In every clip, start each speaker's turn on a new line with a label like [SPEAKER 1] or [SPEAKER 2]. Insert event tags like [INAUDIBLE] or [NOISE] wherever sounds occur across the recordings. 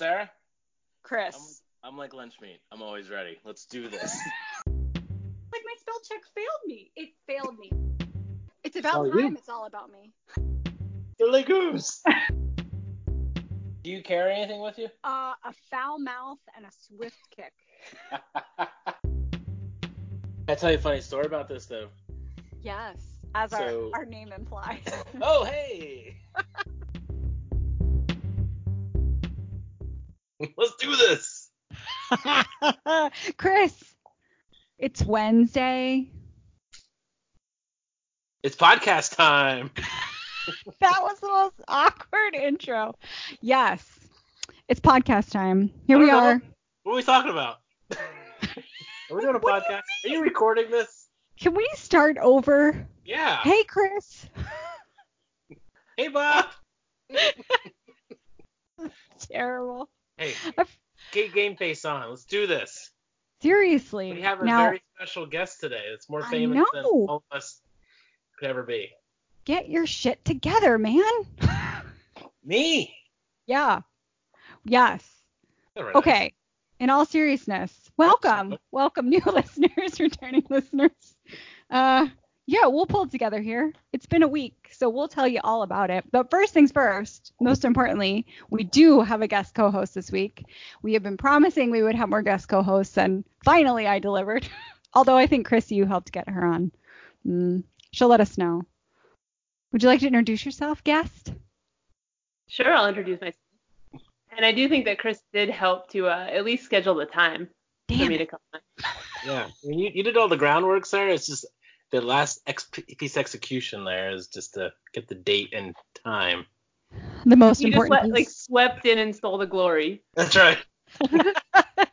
[SPEAKER 1] Sarah?
[SPEAKER 2] Chris.
[SPEAKER 1] I'm, I'm like lunch meat. I'm always ready. Let's do this. [LAUGHS]
[SPEAKER 2] like my spell check failed me. It failed me. It's about
[SPEAKER 3] Oh,
[SPEAKER 2] time.
[SPEAKER 3] you-
[SPEAKER 2] It's all about me.
[SPEAKER 1] Silly goose. do you carry anything with you?
[SPEAKER 2] Uh, a foul mouth and a swift kick. [LAUGHS]
[SPEAKER 1] I tell you a funny story about this though.
[SPEAKER 2] Yes, as
[SPEAKER 1] So-
[SPEAKER 2] our, our name implies.
[SPEAKER 1] Oh [LAUGHS] hey. [LAUGHS] Let's do this. [LAUGHS]
[SPEAKER 4] Chris, it's Wednesday.
[SPEAKER 1] It's podcast time. [LAUGHS]
[SPEAKER 4] That was the most awkward intro. Yes, it's podcast time. Here we
[SPEAKER 1] know.
[SPEAKER 4] are.
[SPEAKER 1] What are we talking about? Are we doing a
[SPEAKER 4] What do you
[SPEAKER 1] podcast? Are you recording this?
[SPEAKER 4] Can we start over?
[SPEAKER 1] Yeah.
[SPEAKER 4] Hey, Chris.
[SPEAKER 1] Hey, Bob.
[SPEAKER 4] Terrible.
[SPEAKER 1] Hey, [LAUGHS] get game face on. Let's do this.
[SPEAKER 4] Seriously.
[SPEAKER 1] We have a
[SPEAKER 4] now,
[SPEAKER 1] very special guest today. That's more famous than all of us could ever be.
[SPEAKER 4] get your shit together, man. [LAUGHS]
[SPEAKER 1] Me.
[SPEAKER 4] yeah. Yes.
[SPEAKER 1] Right.
[SPEAKER 4] Okay. In all seriousness, welcome, welcome, new [LAUGHS] listeners, returning listeners. Uh, yeah, we'll pull it together here. It's been a week, so we'll tell you all about it. But first things first, most importantly, we do have a guest co-host this week. We have been promising we would have more guest co-hosts, and finally I delivered. [LAUGHS] Although I think Chris, you helped get her on. Mm, she'll let us know. Would you like to introduce yourself, guest?
[SPEAKER 5] Sure, I'll introduce myself. And I do think that Chris did help to uh, at least schedule the time for me
[SPEAKER 4] it.
[SPEAKER 5] to come on.
[SPEAKER 1] Yeah. I mean, you, you did all the groundwork, Sarah. It's just the last ex- piece execution there is just to get the date and time.
[SPEAKER 4] The most
[SPEAKER 5] He just
[SPEAKER 4] important
[SPEAKER 5] let, like swept in and stole the glory.
[SPEAKER 1] That's right. [LAUGHS]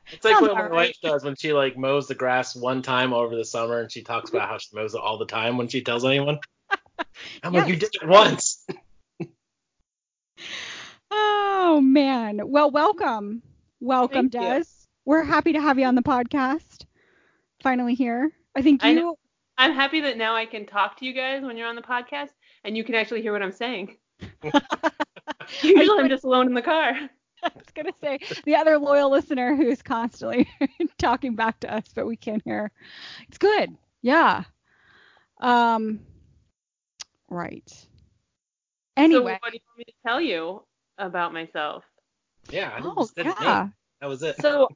[SPEAKER 1] It's like
[SPEAKER 4] Sounds
[SPEAKER 1] what my wife does when she like mows the grass one time over the summer and she talks about how she mows it all the time when she tells anyone. [LAUGHS] I'm like, you did it once. [LAUGHS]
[SPEAKER 4] Oh man. Well, welcome. Welcome,
[SPEAKER 5] Thank you.
[SPEAKER 4] Des. We're happy to have you on the podcast. Finally here. I think you
[SPEAKER 5] know. I'm happy that now I can talk to you guys when you're on the podcast and you can actually hear what I'm saying. [LAUGHS] Usually I'm just alone in the car. [LAUGHS]
[SPEAKER 4] I was gonna say the other loyal listener who's constantly [LAUGHS] talking back to us, but we can't hear. It's good. Yeah. Um right.
[SPEAKER 5] So
[SPEAKER 4] Anyway.
[SPEAKER 5] what do you want me to tell you about myself?
[SPEAKER 1] Yeah, I
[SPEAKER 4] oh
[SPEAKER 1] just said
[SPEAKER 4] yeah.
[SPEAKER 1] That was it.
[SPEAKER 5] So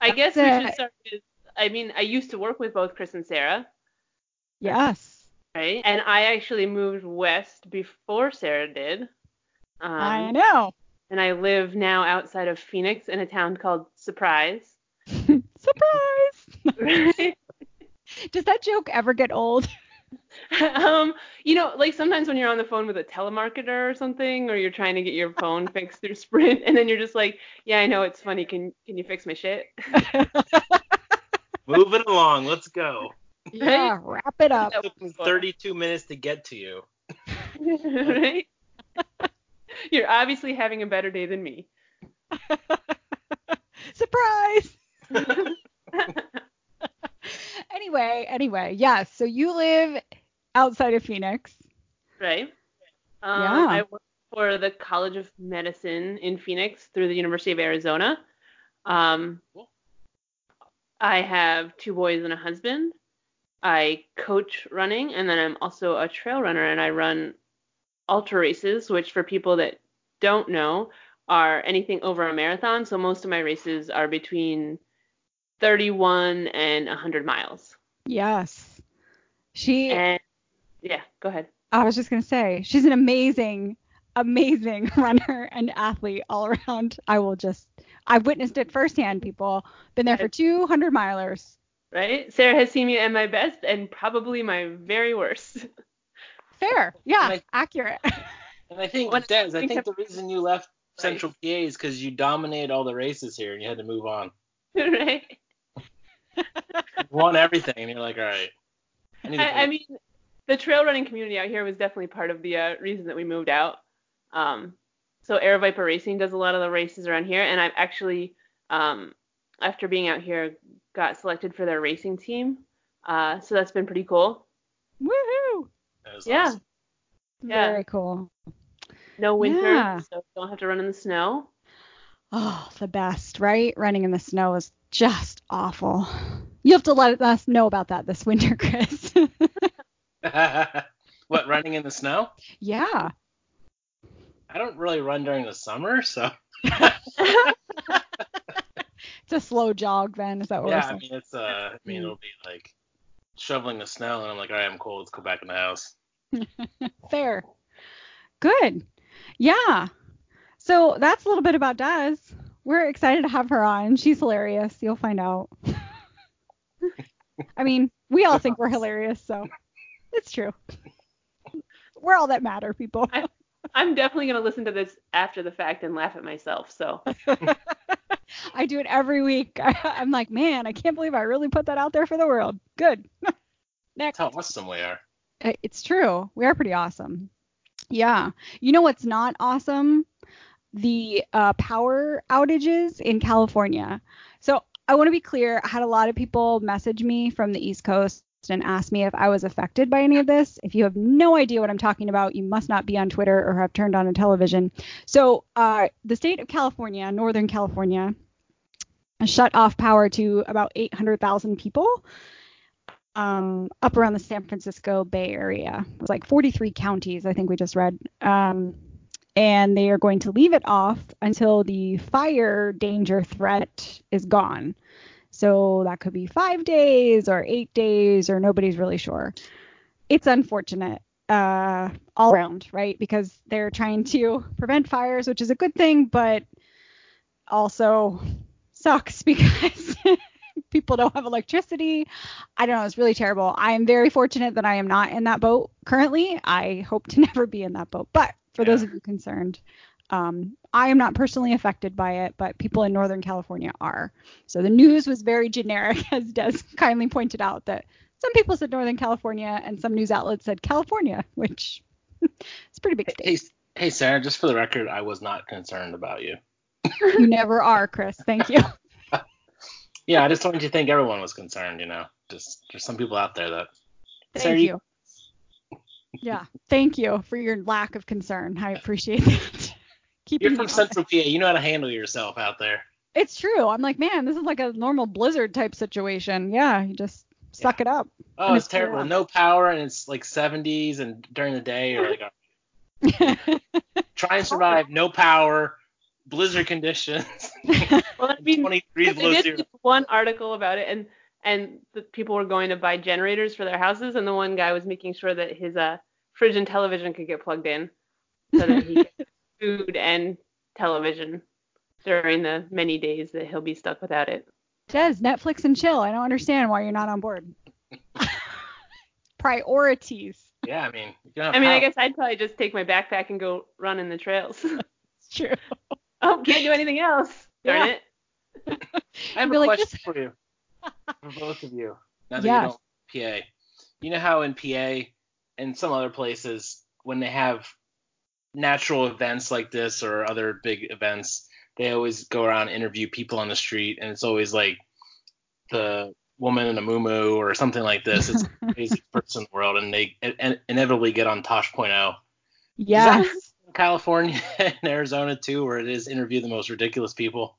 [SPEAKER 5] I guess we
[SPEAKER 4] That's
[SPEAKER 5] should start with I mean, I used to work with both Chris and Sarah.
[SPEAKER 4] Yes.
[SPEAKER 5] right? And I actually moved west before Sarah did. Um,
[SPEAKER 4] I know.
[SPEAKER 5] And I live now outside of Phoenix in a town called Surprise. [LAUGHS]
[SPEAKER 4] Surprise.
[SPEAKER 5] Right? [LAUGHS]
[SPEAKER 4] Does that joke ever get old? [LAUGHS]
[SPEAKER 5] um, you know, like sometimes when you're on the phone with a telemarketer or something, or you're trying to get your phone fixed through Sprint, and then you're just like, yeah, I know it's funny. Can can you fix my shit?
[SPEAKER 1] Moving along. Let's go.
[SPEAKER 4] Yeah, wrap it up.
[SPEAKER 1] It took me 32 minutes to get to you. [LAUGHS]
[SPEAKER 5] right? [LAUGHS] you're obviously having a better day than me. [LAUGHS]
[SPEAKER 4] Surprise. anyway, anyway, yes. So you live outside of Phoenix.
[SPEAKER 5] Right. Um,
[SPEAKER 4] Yeah.
[SPEAKER 5] I work for the College of Medicine in Phoenix through the University of Arizona. Um,
[SPEAKER 1] Cool.
[SPEAKER 5] I have two boys and a husband. I coach running, and then I'm also a trail runner, and I run ultra races, which for people that don't know are anything over a marathon. So most of my races are between 31 and 100 miles.
[SPEAKER 4] Yes. She
[SPEAKER 5] And yeah, go ahead.
[SPEAKER 4] I was just going to say, she's an amazing amazing [LAUGHS] runner and athlete all around. I will just I've witnessed it firsthand, people. Been there for 200 milers.
[SPEAKER 5] Right? Sarah has seen me at my best and probably my very worst. [LAUGHS]
[SPEAKER 4] Fair. Yeah,
[SPEAKER 1] Like-
[SPEAKER 4] accurate.
[SPEAKER 1] And I think,
[SPEAKER 5] What-
[SPEAKER 1] Des, I think the reason you left Central
[SPEAKER 5] Right.
[SPEAKER 1] PA is because you dominated all the races here and you had to move on. [LAUGHS]
[SPEAKER 5] right?
[SPEAKER 1] You won everything, and you're like, all right. I,
[SPEAKER 5] I, I mean, the trail running community out here was definitely part of the uh, reason that we moved out. Um, so Aravaipa Racing does a lot of the races around here, and I've actually, um, after being out here, got selected for their racing team. Uh, so that's been pretty cool.
[SPEAKER 4] Woohoo!
[SPEAKER 1] That
[SPEAKER 5] yeah.
[SPEAKER 1] awesome.
[SPEAKER 5] Yeah.
[SPEAKER 4] Very cool.
[SPEAKER 5] No winter,
[SPEAKER 4] Yeah.
[SPEAKER 5] so don't have to run in the snow.
[SPEAKER 4] Oh, the best, right? Running in the snow is just awful. You have to let us know about that this winter, [LAUGHS] Chris. [LAUGHS]
[SPEAKER 1] what running in the snow?
[SPEAKER 4] yeah.
[SPEAKER 1] I don't really run during the summer, so [LAUGHS]
[SPEAKER 4] It's a slow jog then, is that what
[SPEAKER 1] yeah.
[SPEAKER 4] we're
[SPEAKER 1] I mean, it's uh, I mean, it'll be like shoveling the snow, and I'm like, all right, I'm cold. Let's go back in the house. [LAUGHS]
[SPEAKER 4] Fair. Good. Yeah. So that's a little bit about Des. We're excited to have her on. She's hilarious. You'll find out. [LAUGHS] I mean, we all think we're hilarious, so it's true. We're all that matter, people.
[SPEAKER 5] I'm definitely gonna listen to this after the fact and laugh at myself. So [LAUGHS]
[SPEAKER 4] I do it every week. [LAUGHS] I'm like, man, I can't believe I really put that out there for the world. Good. [LAUGHS] Next.
[SPEAKER 1] How awesome we are.
[SPEAKER 4] Uh, It's true. We are pretty awesome. Yeah. You know what's not awesome? The uh, power outages in California. So I want to be clear. I had a lot of people message me from the East Coast and ask me if I was affected by any of this. If you have no idea what I'm talking about, you must not be on Twitter or have turned on a television. So uh, the state of California, Northern California, shut off power to about 800,000 people um, up around the San Francisco Bay Area. It was like 43 counties, I think we just read. Um, and they are going to leave it off until the fire danger threat is gone. So that could be five days or eight days, or nobody's really sure. It's unfortunate uh, all around, right? Because they're trying to prevent fires, which is a good thing, but also sucks [LAUGHS] because people don't have electricity. I don't know. It's really terrible. I am very fortunate that I am not in that boat currently. I hope to [LAUGHS] never be in that boat. But for those of you concerned, um, I am not personally affected by it, but people in Northern California are. So the news was very generic, [LAUGHS] as Des kindly pointed out, that some people said Northern California and some news outlets said California, which is a pretty big
[SPEAKER 1] Hey,
[SPEAKER 4] state.
[SPEAKER 1] hey, Sarah. Just for the record, I was not concerned about you. [LAUGHS]
[SPEAKER 4] You never are, Chris. Thank you. [LAUGHS]
[SPEAKER 1] Yeah, I just wanted you to think everyone was concerned. You know, just there's some people out there that.
[SPEAKER 4] Thank
[SPEAKER 1] Sarah,
[SPEAKER 4] you. Yeah, thank you for your lack of concern. I appreciate that. [LAUGHS] Keeping
[SPEAKER 1] You're from. Central PA. You know how to handle yourself out there.
[SPEAKER 4] It's true. I'm like, man, this is like a normal blizzard type situation. Yeah, you just suck it up.
[SPEAKER 1] Oh, it's
[SPEAKER 4] it's
[SPEAKER 1] terrible. No power, and it's like 70s, and during the day, you're like, oh, try and survive. No power, blizzard conditions, [LAUGHS] [LAUGHS]
[SPEAKER 5] well, I mean,
[SPEAKER 1] 20 degrees
[SPEAKER 5] they did
[SPEAKER 1] zero.
[SPEAKER 5] this one article about it, and and the people were going to buy generators for their houses, and the one guy was making sure that his uh fridge and television could get plugged in, so that he gets [LAUGHS] food and television during the many days that he'll be stuck without it.
[SPEAKER 4] Des, Netflix and chill. I don't understand why you're not on board. Priorities.
[SPEAKER 1] Yeah, I mean, you
[SPEAKER 5] I mean, I guess I'd probably just take my backpack and go run in the trails.
[SPEAKER 4] It's true.
[SPEAKER 5] Can't do anything else. Darn
[SPEAKER 4] Yeah.
[SPEAKER 5] it. [LAUGHS]
[SPEAKER 1] I have
[SPEAKER 4] Be
[SPEAKER 1] a
[SPEAKER 4] like,
[SPEAKER 1] question for you, for [LAUGHS] both of you. Now that
[SPEAKER 4] Yes.
[SPEAKER 1] you don't PA, you know how in PA and some other places when they have natural events like this or other big events, they always go around and interview people on the street, and it's always like the woman in a moo or something like this. It's the [LAUGHS] craziest person in the world, and they in- inevitably get on Tosh.0.
[SPEAKER 4] Yes.
[SPEAKER 1] In California [LAUGHS] and Arizona too, where it is interview the most ridiculous people.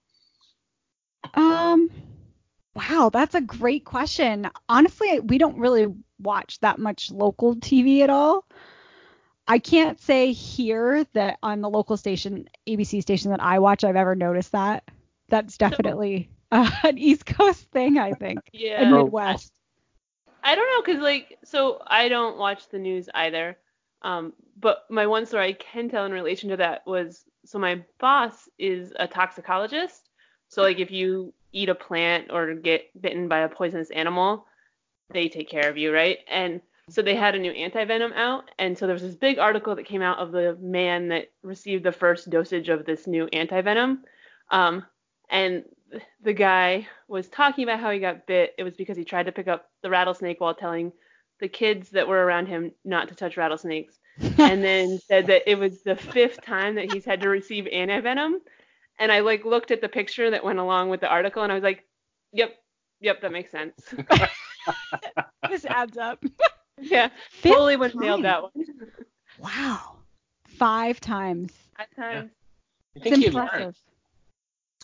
[SPEAKER 4] Um, wow, that's a great question. Honestly, we don't really watch that much local TV at all. I can't say here that on the local station, ABC station that I watch, I've ever noticed that. That's definitely uh, [LAUGHS] an East Coast thing, I think,
[SPEAKER 5] Yeah.
[SPEAKER 4] and Midwest.
[SPEAKER 5] I don't know, cause like, so I don't watch the news either. Um, but my one story I can tell in relation to that was, so my boss is a toxicologist. So like, if you eat a plant or get bitten by a poisonous animal, they take care of you, right? And so they had a new antivenom out, and so there was this big article that came out of the man that received the first dosage of this new antivenom. Um, and the guy was talking about how he got bit. It was because he tried to pick up the rattlesnake while telling the kids that were around him not to touch rattlesnakes. [LAUGHS] and then said that it was the fifth time that he's had to receive antivenom. And I like looked at the picture that went along with the article and I was like, Yep, yep, that makes sense. [LAUGHS] [LAUGHS]
[SPEAKER 4] this adds up.
[SPEAKER 5] yeah.
[SPEAKER 4] Fifth
[SPEAKER 5] totally would have nailed that one.
[SPEAKER 4] Wow. Five times.
[SPEAKER 5] Five times.
[SPEAKER 1] I
[SPEAKER 4] It's
[SPEAKER 1] think you've learned.
[SPEAKER 4] impressive.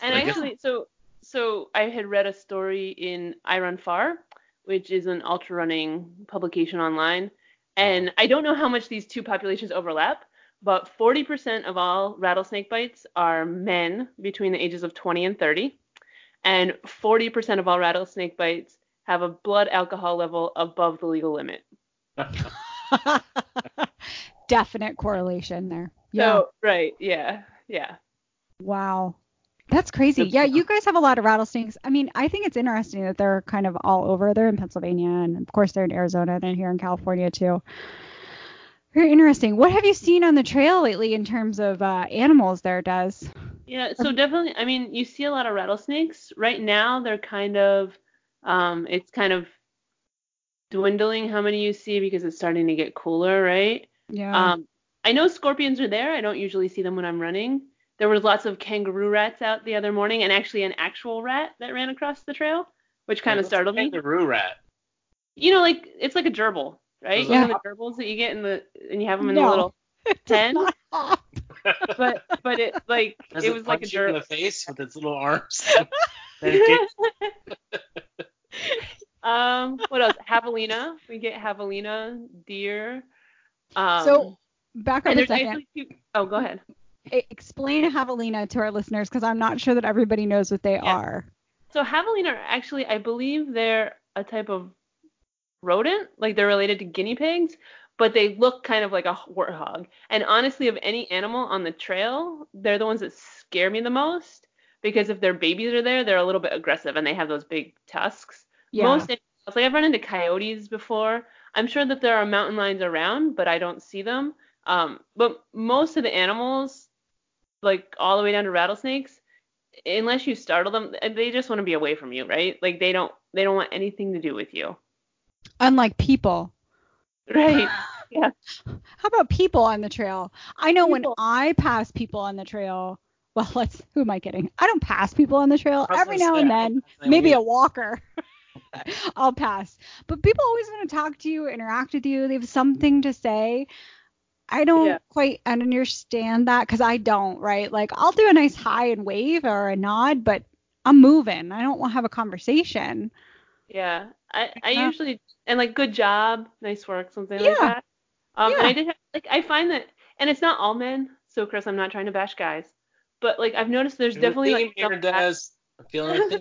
[SPEAKER 5] And
[SPEAKER 1] I
[SPEAKER 5] actually, so so I had read a story in iRunFar, which is an ultra running publication online, and I don't know how much these two populations overlap, but 40% of all rattlesnake bites are men between the ages of 20 and 30, and 40% of all rattlesnake bites have a blood alcohol level above the legal limit. [LAUGHS]
[SPEAKER 4] Definite correlation there. Yeah.
[SPEAKER 5] So, right, yeah, yeah.
[SPEAKER 4] Wow. That's crazy. Yeah, you guys have a lot of rattlesnakes. I mean, I think it's interesting that they're kind of all over. They're in Pennsylvania, and of course they're in Arizona, and here in California too. Very interesting. What have you seen on the trail lately in terms of uh, animals there, Des?
[SPEAKER 5] Yeah, so definitely, I mean, you see a lot of rattlesnakes. Right now, they're kind of, um, it's kind of dwindling how many you see because it's starting to get cooler, right?
[SPEAKER 4] Yeah.
[SPEAKER 5] Um, I know scorpions are there. I don't usually see them when I'm running. There was lots of kangaroo rats out the other morning, and actually an actual rat that ran across the trail, which kind of startled me.
[SPEAKER 1] Kangaroo rat.
[SPEAKER 5] You know, like it's like a gerbil, right?
[SPEAKER 1] Yeah.
[SPEAKER 5] You know the gerbils that you get in the, and you have them in
[SPEAKER 4] No.
[SPEAKER 5] the little [LAUGHS] pen.
[SPEAKER 4] Not-
[SPEAKER 5] but but it like [LAUGHS]
[SPEAKER 1] Does
[SPEAKER 5] it
[SPEAKER 1] it,
[SPEAKER 5] was like a
[SPEAKER 1] punch you in the
[SPEAKER 5] gerbil.
[SPEAKER 1] face with its little arms? Then it gets-
[SPEAKER 5] um, what else? Javelina. We get javelina, deer. Um,
[SPEAKER 4] so back up
[SPEAKER 5] and
[SPEAKER 4] a second.
[SPEAKER 5] actually two, oh, go ahead.
[SPEAKER 4] Explain javelina to our listeners because I'm not sure that everybody knows what they
[SPEAKER 5] Yeah.
[SPEAKER 4] are.
[SPEAKER 5] So javelina are actually, I believe they're a type of rodent, like they're related to guinea pigs, but they look kind of like a warthog. And honestly, of any animal on the trail, they're the ones that scare me the most because if their babies are there, they're a little bit aggressive and they have those big tusks.
[SPEAKER 4] Yeah.
[SPEAKER 5] Most animals, like I've run into coyotes before. I'm sure that there are mountain lions around, but I don't see them. Um, but most of the animals, like all the way down to rattlesnakes, unless you startle them, eh, they just want to be away from you, right? Like they don't they don't want anything to do with you.
[SPEAKER 4] Unlike people.
[SPEAKER 5] Right. [LAUGHS] Yeah.
[SPEAKER 4] How about people on the trail? I know when I pass people on the trail. [LAUGHS] Well, let's. Who am I kidding? I don't pass people on the trail.
[SPEAKER 1] I was
[SPEAKER 4] Every now and then, maybe a walker. [LAUGHS] I'll pass. But people always want to talk to you, interact with you. They have something to say. I don't
[SPEAKER 5] Yeah.
[SPEAKER 4] quite understand that because I don't, right? Like I'll do a nice hi and wave or a nod, but I'm moving. I don't want to have a conversation.
[SPEAKER 5] Yeah. I, I
[SPEAKER 4] Yeah.
[SPEAKER 5] usually and like good job, nice work, something
[SPEAKER 4] Yeah.
[SPEAKER 5] like that. Um and I did have, like I find that and it's not all men, so Chris, I'm not trying to bash guys. But like I've noticed there's
[SPEAKER 1] There's a
[SPEAKER 5] definitely
[SPEAKER 1] theme
[SPEAKER 5] like
[SPEAKER 1] here,
[SPEAKER 5] some
[SPEAKER 1] Des. I'm feeling a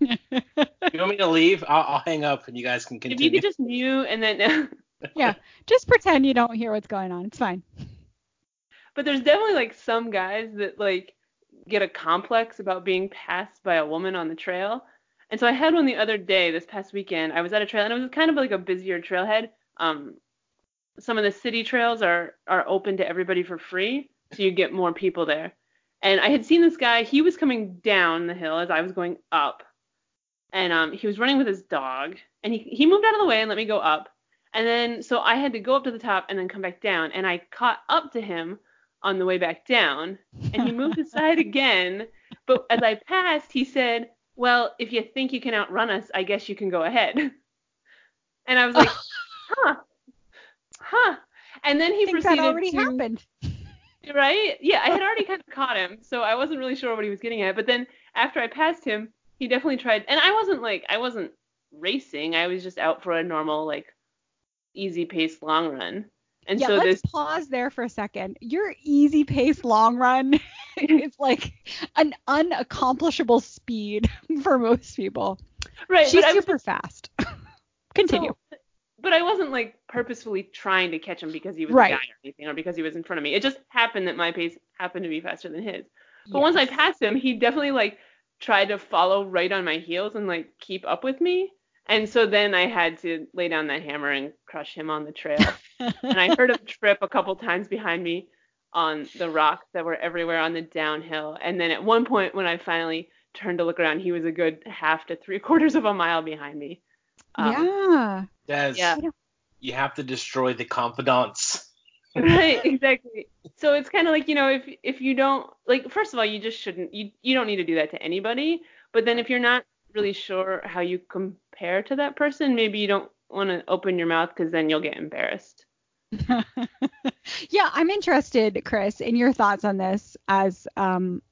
[SPEAKER 1] [LAUGHS] you want me to leave? I'll, I'll hang up and you guys can continue.
[SPEAKER 5] if you could just mute and then [LAUGHS]
[SPEAKER 4] yeah, just pretend you don't hear what's going on. It's fine.
[SPEAKER 5] But there's definitely like some guys that like get a complex about being passed by a woman on the trail. And so I had one the other day, this past weekend. I was at a trail and it was kind of like a busier trailhead. Um, some of the city trails are are open to everybody for free, so you get more people there. And I had seen this guy. He was coming down the hill as I was going up, and um, he was running with his dog. And he he moved out of the way and let me go up. And then so I had to go up to the top and then come back down. And I caught up to him on the way back down, and he moved aside [LAUGHS] again. But as I passed, he said, "Well, if you think you can outrun us, I guess you can go ahead." [LAUGHS] And I was like, [LAUGHS] "Huh, huh." And then
[SPEAKER 4] I
[SPEAKER 5] he
[SPEAKER 4] think
[SPEAKER 5] proceeded
[SPEAKER 4] that already
[SPEAKER 5] to
[SPEAKER 4] happened.
[SPEAKER 5] right? Yeah, I had already kind of caught him, so I wasn't really sure what he was getting at. But then after I passed him, he definitely tried, and I wasn't like I wasn't racing. I was just out for a normal like easy pace long run. And
[SPEAKER 4] yeah,
[SPEAKER 5] so
[SPEAKER 4] let's
[SPEAKER 5] this
[SPEAKER 4] pause there for a second. Your easy pace long run [LAUGHS] is like an unaccomplishable speed [LAUGHS] for most people.
[SPEAKER 5] right,
[SPEAKER 4] She's
[SPEAKER 5] I was
[SPEAKER 4] super fast. [LAUGHS] Continue.
[SPEAKER 5] So, but I wasn't like purposefully trying to catch him because he was
[SPEAKER 4] Right.
[SPEAKER 5] a guy or anything, or because he was in front of me. It just happened that my pace happened to be faster than his. But once I passed him, he definitely like tried to follow right on my heels and like keep up with me. And so then I had to lay down that hammer and crush him on the trail. [LAUGHS] and I heard him trip a couple times behind me on the rocks that were everywhere on the downhill. And then at one point when I finally turned to look around, he was a good half to three quarters of a mile behind me. Um,
[SPEAKER 4] yeah.
[SPEAKER 1] Des,
[SPEAKER 5] Yeah.
[SPEAKER 1] you have to destroy the confidants. [LAUGHS]
[SPEAKER 5] right exactly so it's kind of like you know if if you don't like first of all you just shouldn't you you don't need to do that to anybody but then if you're not really sure how you compare to that person maybe you don't want to open your mouth because then you'll get embarrassed [LAUGHS]
[SPEAKER 4] yeah, I'm interested, Chris, in your thoughts on this as um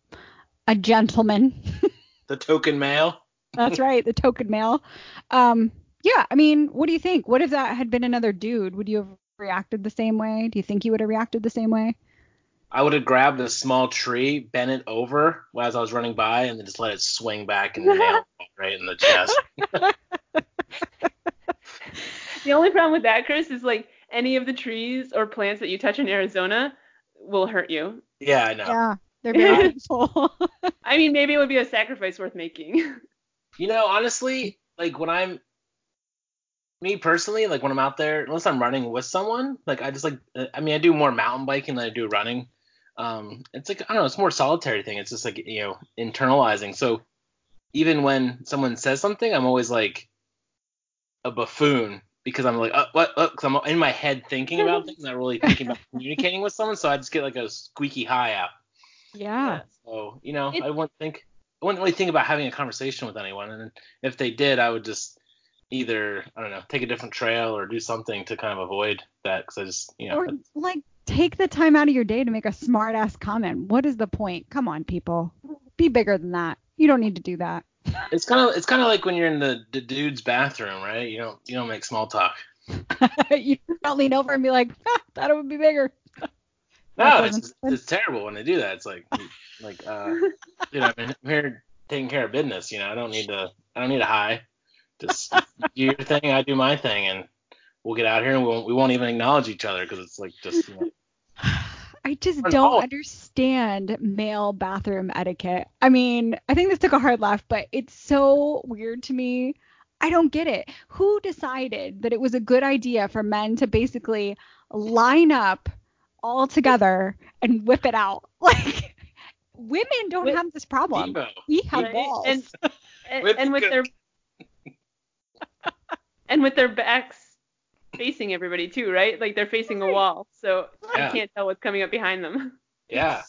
[SPEAKER 4] a gentleman. [LAUGHS]
[SPEAKER 1] The token male.
[SPEAKER 4] That's right, the token male. Um, yeah, I mean, what do you think? What if that had been another dude? Would you have reacted the same way? Do you think you would have reacted the same way?
[SPEAKER 1] I would have grabbed a small tree, bent it over as I was running by, and then just let it swing back and nail [LAUGHS] it right in the chest. [LAUGHS]
[SPEAKER 5] The only problem with that, Chris, is like any of the trees or plants that you touch in Arizona will hurt you.
[SPEAKER 1] Yeah, I know.
[SPEAKER 4] Yeah, they're very [LAUGHS] painful.
[SPEAKER 5] I mean, maybe it would be a sacrifice worth making.
[SPEAKER 1] You know, honestly, like when I'm me personally, like when I'm out there, unless I'm running with someone, like I just like uh, I mean, I do more mountain biking than I do running. Um, it's like I don't know, it's more solitary thing. It's just like you know, internalizing. So even when someone says something, I'm always like a buffoon because I'm like, uh, what? Because I'm in my head thinking about things, not really thinking about [LAUGHS] communicating with someone. So I just get like a squeaky high out.
[SPEAKER 4] yeah.
[SPEAKER 1] So you know,
[SPEAKER 5] It-
[SPEAKER 1] I wouldn't think I wouldn't really think about having a conversation with anyone, and if they did, I would just either I don't know take a different trail or do something to kind of avoid that because I just you know
[SPEAKER 4] Or like take the time out of your day to make a smart ass comment. What is the point? Come on, people. Be bigger than that. You don't need to do that.
[SPEAKER 1] it's kind of it's kind of like when you're in the, the dude's bathroom, right? You don't you don't make small talk. [LAUGHS]
[SPEAKER 4] you don't lean over and be like, ah, thought it would be bigger.
[SPEAKER 1] No, it's it's terrible when they do that. It's like like uh you know I'm here taking care of business. You know I don't need to I don't need a high. Just do your thing, I do my thing, and we'll get out here and we won't we won't even acknowledge each other because it's like just you know,
[SPEAKER 4] I just
[SPEAKER 1] Or
[SPEAKER 4] don't
[SPEAKER 1] no.
[SPEAKER 4] understand male bathroom etiquette. I mean, I think this took a hard laugh, but it's so weird to me. I don't get it. Who decided that it was a good idea for men to basically line up all together and whip it out? [LAUGHS] Like women don't
[SPEAKER 5] Wait,
[SPEAKER 4] have this problem.
[SPEAKER 1] Debo.
[SPEAKER 4] We have
[SPEAKER 5] Right?
[SPEAKER 4] balls.
[SPEAKER 5] And and,
[SPEAKER 1] Whip
[SPEAKER 5] and with their [LAUGHS] and with their backs facing everybody too, right? Like they're facing a wall, so
[SPEAKER 1] Yeah.
[SPEAKER 5] you can't tell what's coming up behind them.
[SPEAKER 1] Yeah.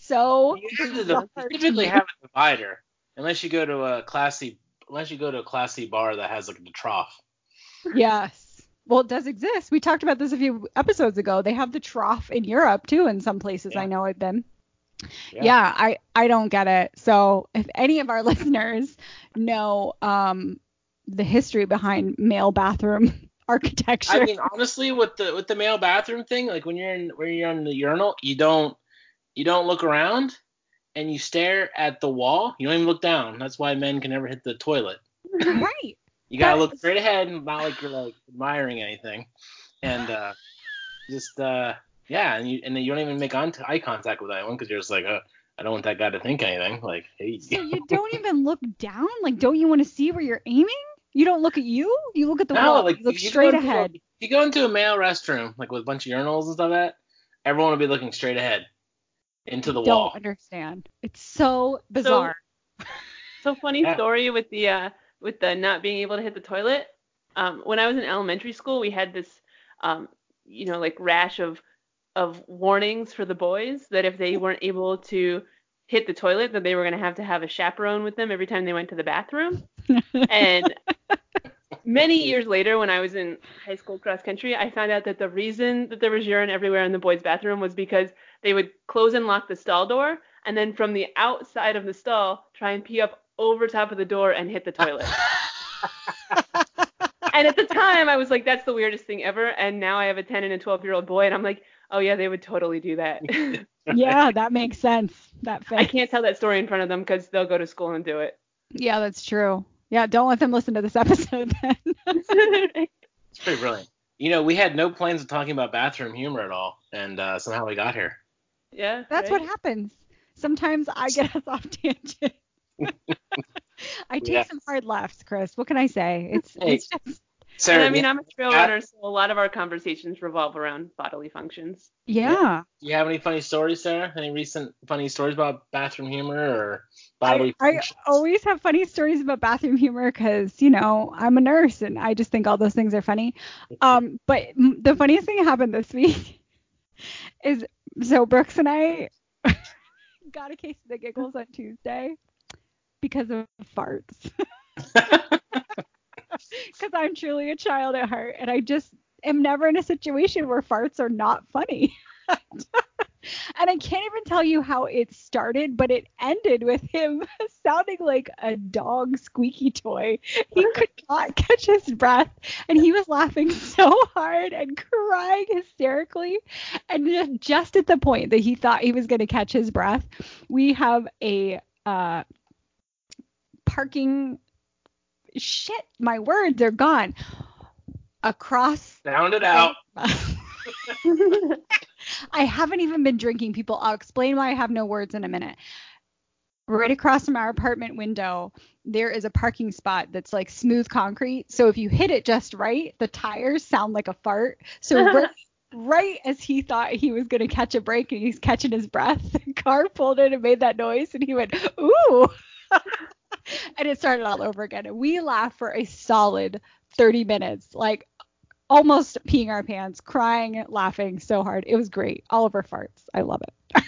[SPEAKER 4] so
[SPEAKER 1] You have to-
[SPEAKER 4] bizarre
[SPEAKER 1] you
[SPEAKER 4] to
[SPEAKER 1] typically have a divider unless you go to a classy unless you go to a classy bar that has like the trough.
[SPEAKER 4] Yes. Well, it does exist. We talked about this a few episodes ago. They have the trough in Europe too, in some places
[SPEAKER 1] Yeah.
[SPEAKER 4] I know I've been.
[SPEAKER 1] Yeah.
[SPEAKER 4] Yeah. I I don't get it. So if any of our [LAUGHS] listeners know um the history behind male bathroom architecture,
[SPEAKER 1] I mean, honestly, with the with the male bathroom thing, like when you're in when you're in the urinal, you don't you don't look around and you stare at the wall. You don't even look down. That's why men can never hit the toilet.
[SPEAKER 4] right?
[SPEAKER 1] You gotta look straight ahead, and not like you're like admiring anything, and uh, just uh, yeah, and you and then you don't even make on- eye contact with anyone because you're just like, uh, I don't want that guy to think anything. Like, hey,
[SPEAKER 4] So you don't even look down? Like don't you want to see where you're aiming? You don't look at you? You look at the
[SPEAKER 1] No,
[SPEAKER 4] wall.
[SPEAKER 1] like
[SPEAKER 4] you look
[SPEAKER 1] you
[SPEAKER 4] straight
[SPEAKER 1] go into a-
[SPEAKER 4] ahead.
[SPEAKER 1] if you go into a male restroom, like with a bunch of urinals and stuff like that, everyone will be looking straight ahead into the wall.
[SPEAKER 4] don't understand. It's so bizarre. [LAUGHS]
[SPEAKER 5] So funny
[SPEAKER 1] Yeah.
[SPEAKER 5] story with the uh, with the not being able to hit the toilet. Um, when I was in elementary school, we had this, um, you know, like rash of of warnings for the boys that if they weren't able to hit the toilet, that they were going to have to have a chaperone with them every time they went to the bathroom. [LAUGHS] and many years later, when I was in high school cross country, I found out that the reason that there was urine everywhere in the boys' bathroom was because they would close and lock the stall door, and then from the outside of the stall try and pee up over top of the door and hit the toilet. [LAUGHS] and at the time, I was like, "That's the weirdest thing ever." And now I have a 10 and a 12 year old boy, and I'm like, "Oh yeah, they would totally do that." [LAUGHS]
[SPEAKER 4] yeah, that makes sense. That fits.
[SPEAKER 5] I can't tell that story in front of them because they'll go to school and do it.
[SPEAKER 4] Yeah, that's true. Yeah, don't let them listen to this episode then. [LAUGHS]
[SPEAKER 1] It's pretty brilliant. You know, we had no plans of talking about bathroom humor at all, and uh, somehow we got here.
[SPEAKER 5] yeah.
[SPEAKER 4] that's
[SPEAKER 5] right?
[SPEAKER 4] what happens. Sometimes I get us off tangent. [LAUGHS] I take
[SPEAKER 1] Yeah.
[SPEAKER 4] some hard lefts, Chris. What can I say? It's
[SPEAKER 1] Hey.
[SPEAKER 4] it's just
[SPEAKER 1] Sarah,
[SPEAKER 5] and I mean, I'm a trail
[SPEAKER 1] Yeah.
[SPEAKER 5] runner, so a lot of our conversations revolve around bodily functions.
[SPEAKER 4] yeah.
[SPEAKER 1] do you have any funny stories, Sarah? Any recent funny stories about bathroom humor or bodily
[SPEAKER 4] I, I always have funny stories about bathroom humor because you know I'm a nurse and I just think all those things are funny. Um, but m- the funniest thing that happened this week [LAUGHS] is so Brooks and I [LAUGHS] got a case of the giggles on Tuesday because of farts. [LAUGHS] Because I'm truly a child at heart and I just am never in a situation where farts are not funny. [LAUGHS] And I can't even tell you how it started, but it ended with him [LAUGHS] sounding like a dog squeaky toy. He [LAUGHS] could not catch his breath, and he was laughing so hard and crying hysterically. And just, at the point that he thought he was going to catch his breath, we have a uh, parking shit. My words are gone across
[SPEAKER 1] Sound it out. [LAUGHS]
[SPEAKER 4] I haven't even been drinking, people. I'll explain why I have no words in a minute. Right across from our apartment window, there is a parking spot that's like smooth concrete. So if you hit it just right, the tires sound like a fart. So [LAUGHS] right, right as he thought he was going to catch a break and he's catching his breath, the car pulled in and made that noise and he went, ooh. [LAUGHS] and it started all over again. And we laughed for a solid 30 minutes, like almost peeing our pants, crying, laughing so hard. It was great. All of our farts. I love it.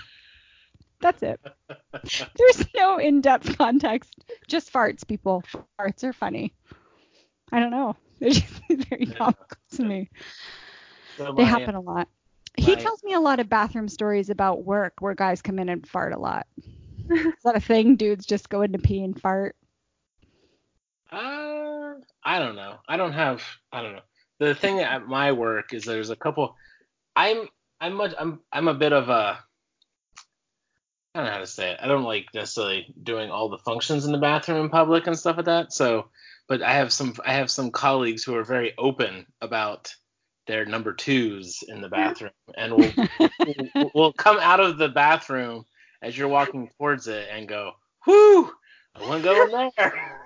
[SPEAKER 4] [LAUGHS] That's it. [LAUGHS] There's no in-depth context. Just farts, people. Farts are funny. I don't know. [LAUGHS] They're just very comical to me.
[SPEAKER 1] So
[SPEAKER 4] They
[SPEAKER 1] my-
[SPEAKER 4] happen a lot. He tells me a lot of bathroom stories about work where guys come in and fart a lot. Is that a thing? Dudes just go in to pee and fart.
[SPEAKER 1] Uh, I don't know. I don't have. I don't know. The thing at my work is there's a couple. I'm I'm much I'm I'm a bit of a. I don't know how to say it. I don't like necessarily doing all the functions in the bathroom in public and stuff like that. So, but I have some I have some colleagues who are very open about their number twos in the bathroom, and will will will come out of the bathroom as you're walking towards it and go, "Whoo, I want to go in there."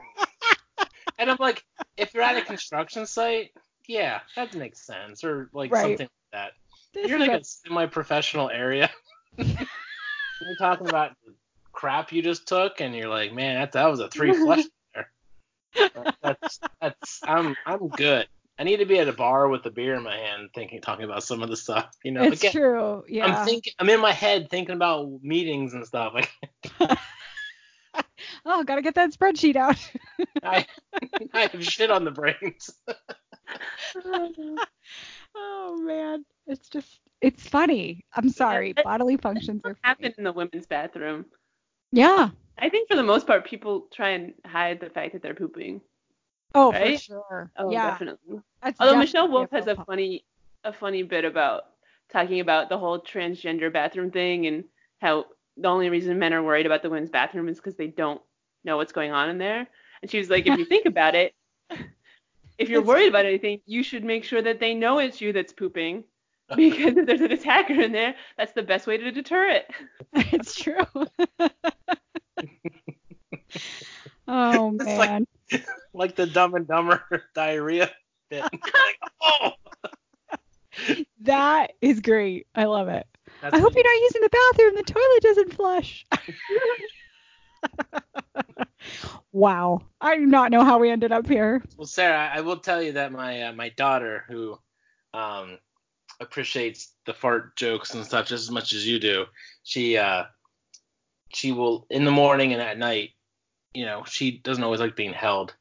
[SPEAKER 1] [LAUGHS] and I'm like, if you're at a construction site, yeah, that makes sense, or like
[SPEAKER 4] Right.
[SPEAKER 1] something like that.
[SPEAKER 4] This
[SPEAKER 1] You're
[SPEAKER 4] is
[SPEAKER 1] like
[SPEAKER 4] a-
[SPEAKER 1] semi-professional area. [LAUGHS] you're talking about the crap you just took, and you're like, man, that that was a three flush [LAUGHS] there. That's that's I'm I'm good. I need to be at a bar with a beer in my hand, thinking, talking about some of the stuff. You know,
[SPEAKER 4] it's
[SPEAKER 1] Again,
[SPEAKER 4] true. Yeah.
[SPEAKER 1] I'm thinking, I'm in my head thinking about meetings and stuff. Like, [LAUGHS] [LAUGHS]
[SPEAKER 4] oh, gotta get that spreadsheet out. [LAUGHS]
[SPEAKER 1] I, I have shit on the brains.
[SPEAKER 4] oh man, it's just it's funny. I'm sorry.
[SPEAKER 5] that-
[SPEAKER 4] Bodily functions are funny.
[SPEAKER 5] happened in the women's bathroom.
[SPEAKER 4] Yeah.
[SPEAKER 5] I think for the most part, people try and hide the fact that they're pooping.
[SPEAKER 4] Oh, for sure.
[SPEAKER 5] Oh,
[SPEAKER 4] yeah.
[SPEAKER 5] definitely.
[SPEAKER 4] That's
[SPEAKER 5] Although
[SPEAKER 4] definitely
[SPEAKER 5] Michelle Wolf has a
[SPEAKER 4] faux
[SPEAKER 5] funny, a funny bit about talking about the whole transgender bathroom thing and how the only reason men are worried about the women's bathroom is because they don't know what's going on in there. And she was like, if you think about it, [LAUGHS] if you're worried about anything, you should make sure that they know it's you that's pooping. [LAUGHS] Because if there's an attacker in there, that's the best way to deter it. [LAUGHS]
[SPEAKER 4] it's true. oh
[SPEAKER 1] It's like-
[SPEAKER 4] man.
[SPEAKER 1] Like the Dumb and Dumber [LAUGHS] diarrhea bit. [LAUGHS] like, oh,
[SPEAKER 4] That is great. I love it.
[SPEAKER 1] that's
[SPEAKER 4] I hope you're not using the bathroom. The toilet doesn't flush. [LAUGHS] wow. I do not know how we ended up here.
[SPEAKER 1] Well, Sarah, I will tell you that my uh, my daughter, who um, appreciates the fart jokes and stuff just as much as you do, she uh, she will in the morning and at night, you know, she doesn't always like being held,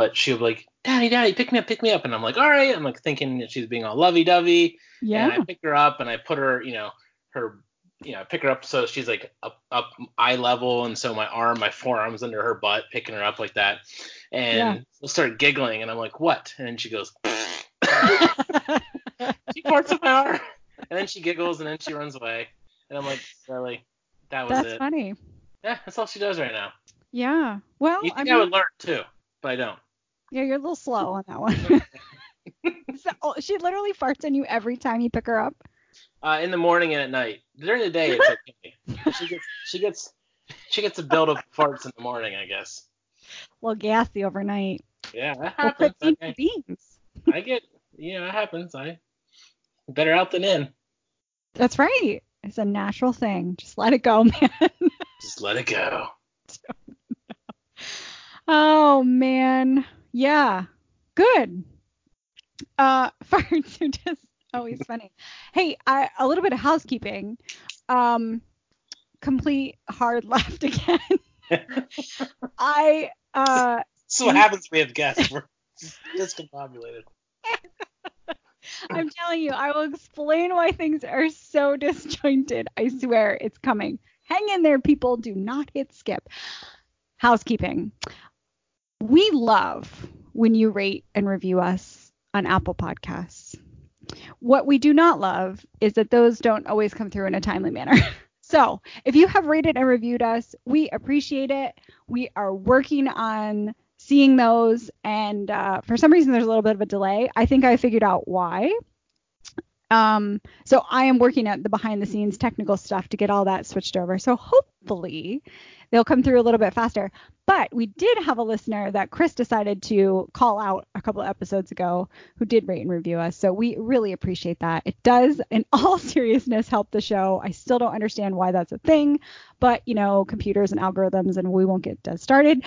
[SPEAKER 1] but she'll be like, "Daddy, Daddy, pick me up, pick me up," and I'm like, "All right." I'm like thinking that she's being all lovey-dovey,
[SPEAKER 4] Yeah.
[SPEAKER 1] and I pick her up and I put her, you know, her, you know, I pick her up so she's like up up eye level, and so my arm, my forearm's under her butt, picking her up like that, and
[SPEAKER 4] Yeah.
[SPEAKER 1] we'll start giggling, and I'm like, what? And she goes, she farts on my arm, and then she giggles, and then she runs away, and I'm like, really? That was
[SPEAKER 4] That's
[SPEAKER 1] it?
[SPEAKER 4] funny.
[SPEAKER 1] Yeah, that's all she does right now.
[SPEAKER 4] Yeah. Well,
[SPEAKER 1] You
[SPEAKER 4] I
[SPEAKER 1] think
[SPEAKER 4] mean,
[SPEAKER 1] I, would learn too, but I don't.
[SPEAKER 4] Yeah, you're a little slow on that one. [LAUGHS] [LAUGHS] so, oh, she literally farts on you every time you pick her up.
[SPEAKER 1] Uh, in the morning and at night. During the day, it's [LAUGHS] okay. she gets she gets she gets a build of farts in the morning, I guess.
[SPEAKER 4] A little gassy overnight.
[SPEAKER 1] Yeah, that happens.
[SPEAKER 4] protein
[SPEAKER 1] Okay.
[SPEAKER 4] beans.
[SPEAKER 1] I get, you know, it happens. I better out than in.
[SPEAKER 4] That's right. It's a natural thing. Just let it go, man.
[SPEAKER 1] Just let it go.
[SPEAKER 4] oh man. Yeah. Good. Uh [LAUGHS] farts are just always funny. Hey, I, a little bit of housekeeping. Um complete hard [LAUGHS] left again. [LAUGHS] I uh
[SPEAKER 1] is what happens when we have guests. We're discombobulated.
[SPEAKER 4] I'm telling you, I will explain why things are so disjointed. I swear it's coming. Hang in there, people. Do not hit skip. Housekeeping. We love when you rate and review us on Apple Podcasts. What we do not love is that those don't always come through in a timely manner. [LAUGHS] So, if you have rated and reviewed us, we appreciate it. We are working on seeing those, and uh, for some reason, there's a little bit of a delay. I think I figured out why. Um, so I am working at the behind the scenes technical stuff to get all that switched over. So hopefully they'll come through a little bit faster. But we did have a listener that Chris decided to call out a couple of episodes ago who did rate and review us. So we really appreciate that. It does, in [LAUGHS] all seriousness, help the show. I still don't understand why that's a thing, but you know, computers and algorithms, and we won't get started.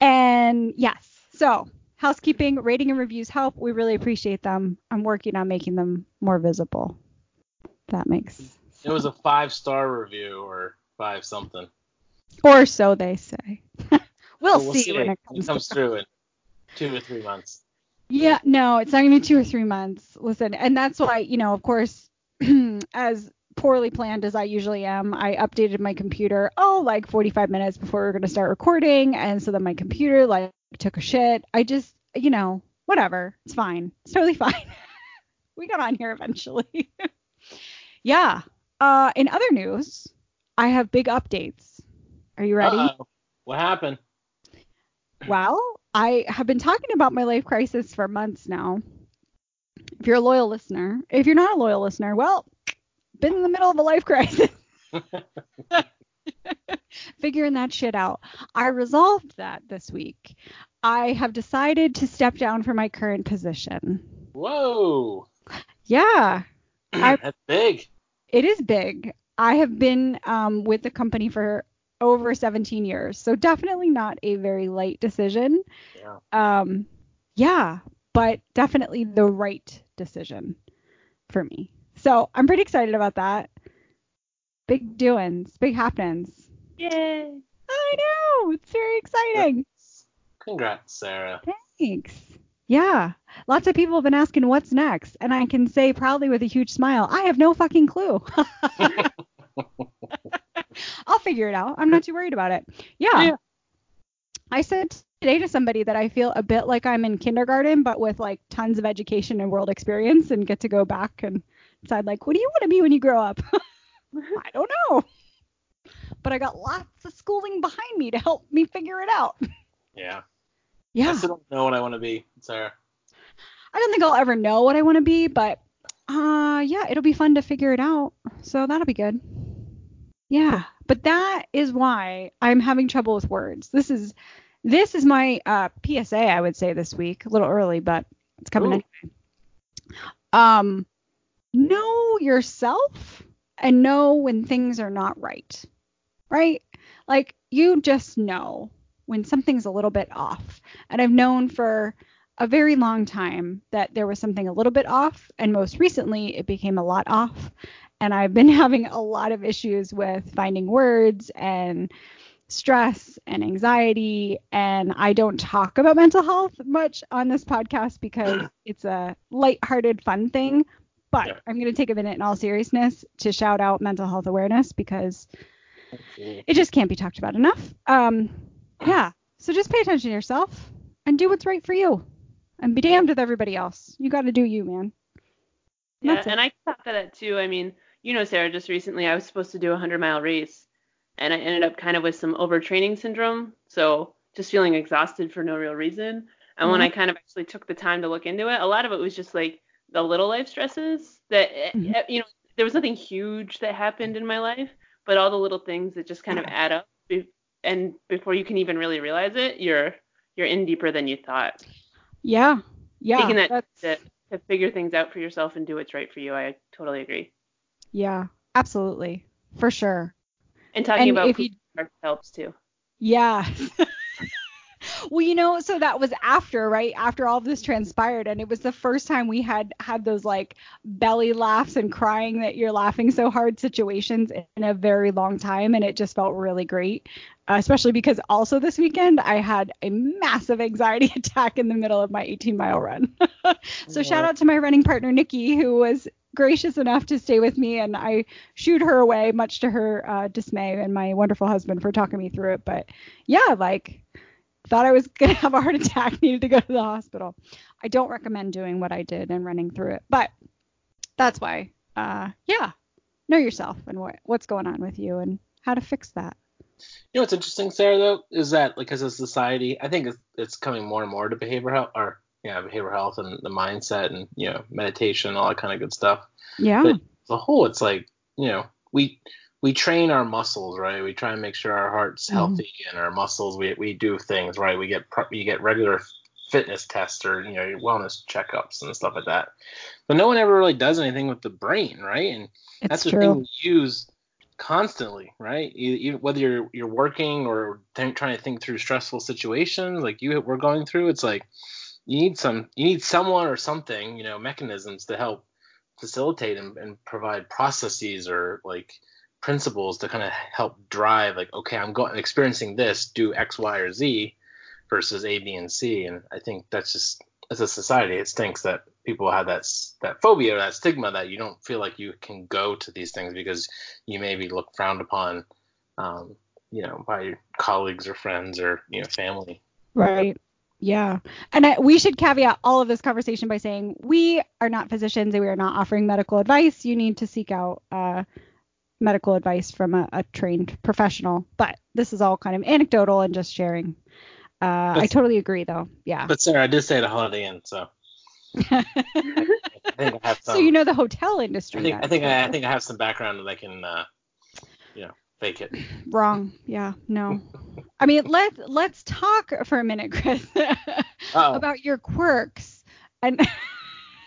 [SPEAKER 4] And yes, so housekeeping, rating and reviews help. We really appreciate them. I'm working on making them more visible. That makes.
[SPEAKER 1] It was a five star review or five something.
[SPEAKER 4] Or so they say. [LAUGHS] we'll,
[SPEAKER 1] we'll
[SPEAKER 4] see,
[SPEAKER 1] see
[SPEAKER 4] when
[SPEAKER 1] it,
[SPEAKER 4] it comes,
[SPEAKER 1] it comes through in two or three months.
[SPEAKER 4] Yeah, no, it's not gonna be two or three months. Listen, and that's why, you know, of course, [CLEARS THROAT] as poorly planned as I usually am, I updated my computer oh like 45 minutes before we are gonna start recording, and so then my computer like took a shit. I just, you know, whatever, it's fine, it's totally [LAUGHS] fine. we got on here eventually. [LAUGHS] yeah. Uh, in other news, I have big updates. Are you ready?
[SPEAKER 1] Uh-oh. What happened?
[SPEAKER 4] Well, I have been talking about my life crisis for months now. If you're a loyal listener, if you're not a loyal listener, well, been in the middle of a life crisis. [LAUGHS] [LAUGHS] Figuring that shit out. I resolved that this week. I have decided to step down from my current position.
[SPEAKER 1] Whoa.
[SPEAKER 4] Yeah, [CLEARS THROAT] I-
[SPEAKER 1] That's big.
[SPEAKER 4] it is big. I have been um, with the company for over 17 years, so definitely not a very light decision.
[SPEAKER 1] Yeah.
[SPEAKER 4] Um, yeah, but definitely the right decision for me. So I'm pretty excited about that. Big doings, big happenings.
[SPEAKER 5] Yay.
[SPEAKER 4] I know, it's very exciting.
[SPEAKER 1] Congrats, Sarah.
[SPEAKER 4] Thanks. Yeah, lots of people have been asking what's next, and I can say proudly with a huge smile, I have no fucking clue. [LAUGHS] I'll figure it out. I'm not too worried about it. Yeah.
[SPEAKER 1] Yeah.
[SPEAKER 4] I said today to somebody that I feel a bit like I'm in kindergarten, but with like tons of education and world experience and get to go back and decide like, what do you want to be when you grow up? [LAUGHS] I don't know. But I got lots of schooling behind me to help me figure it out.
[SPEAKER 1] Yeah. I
[SPEAKER 4] Yeah.
[SPEAKER 1] still don't know what I want to be, Sarah.
[SPEAKER 4] I don't think I'll ever know what I want to be, but uh yeah, it'll be fun to figure it out. So that'll be good. Yeah, but that is why I'm having trouble with words. This is this is my uh PSA I would say this week. A little early, but it's coming
[SPEAKER 1] Ooh.
[SPEAKER 4] anyway. Um know yourself and know when things are not right. Right? Like you just know when something's a little bit off. And I've known for a very long time that there was something a little bit off, and most recently it became a lot off. And I've been [LAUGHS] having a lot of issues with finding words and stress and anxiety. And I don't talk about mental health much on this podcast because it's a lighthearted, fun thing. But
[SPEAKER 1] Yeah.
[SPEAKER 4] I'm going to take a minute in all seriousness to shout out mental health awareness because it just can't be talked about enough. Um, yeah. So just pay attention to yourself and do what's right for you, and be damned with everybody else. You got to do you, man.
[SPEAKER 5] Yeah, and I thought that too. I mean, you know, Sarah, just recently I was supposed to do a 100 mile race, and I ended up kind of with some overtraining syndrome. So just feeling exhausted for no real reason. And when
[SPEAKER 4] Mhm.
[SPEAKER 5] I kind of actually took the time to look into it, a lot of it was just like the little life stresses that, eh,
[SPEAKER 4] Mhm.
[SPEAKER 5] eh, you know, there was nothing huge that happened in my life, but all the little things that just kind of add up. And before you can even really realize it, you're you're in deeper than you thought.
[SPEAKER 4] Yeah. Yeah.
[SPEAKER 5] Taking that to, to figure things out for yourself and do what's right for you, I totally agree.
[SPEAKER 4] yeah. Absolutely. For sure.
[SPEAKER 5] And talking
[SPEAKER 4] And
[SPEAKER 5] about
[SPEAKER 4] you-
[SPEAKER 5] helps too.
[SPEAKER 4] Yeah. [LAUGHS] well, you know, so that was after, right? After all of this transpired, and it was the first time we had had those like belly laughs and crying that you're laughing so hard situations in a very long time, and it just felt really great. Uh, especially because also this weekend I had a massive anxiety [LAUGHS] attack in the middle of my 18 mile run. [LAUGHS] so shout out to my running partner Nikki, who was gracious enough to stay with me, and I shooed her away, much to her uh, dismay, and my wonderful husband for talking me through it. But yeah, like thought I was [LAUGHS] gonna have a heart attack, needed to go to the hospital. I don't recommend doing what I did and running through it, but that's why. Uh, yeah, know yourself and what what's going on with you and how to fix that.
[SPEAKER 1] You know what's interesting, Sarah, though, is that like as a society, I think it's, it's coming more and more to behavioral health, or yeah, behavioral health and the mindset and you know meditation, all that kind of good stuff.
[SPEAKER 4] Yeah.
[SPEAKER 1] But as a whole, it's like you know we we train our muscles, right? We try and make sure our heart's
[SPEAKER 4] Mhm.
[SPEAKER 1] healthy and our muscles. We we do things right. We get you get regular fitness tests or you know your wellness checkups and stuff like that. But no one ever really does anything with the brain, right? And
[SPEAKER 4] It's
[SPEAKER 1] that's the
[SPEAKER 4] true.
[SPEAKER 1] thing we use constantly, right? You, you, whether you're you're working or think, trying to think through stressful situations like you we're going through, it's like you need some you need someone or something, you know, mechanisms to help facilitate and, and provide processes or like principles to kind of help drive like okay i'm going experiencing this do x y or z versus a b and c and i think that's just as a society it stinks that people have that that phobia or that stigma that you don't feel like you can go to these things because you may be looked frowned upon um, you know by your colleagues or friends or you know family
[SPEAKER 4] Right. Yeah. And I, we should caveat all of this conversation by saying we are not physicians and we are not offering medical advice. You need to seek out uh, medical advice from a, a trained professional. But this is all kind of anecdotal and just sharing. Uh, I totally agree, though. Yeah.
[SPEAKER 1] but sarah i did say the holiday inn so [LAUGHS] i i some
[SPEAKER 4] so you know the hotel
[SPEAKER 1] i
[SPEAKER 4] industry.
[SPEAKER 1] think i think I, I think i have some background that i can uh you know fake it [LAUGHS]
[SPEAKER 4] Wrong. Yeah. No. I mean, let's let's talk for a minute, Chris, [LAUGHS] about your quirks. And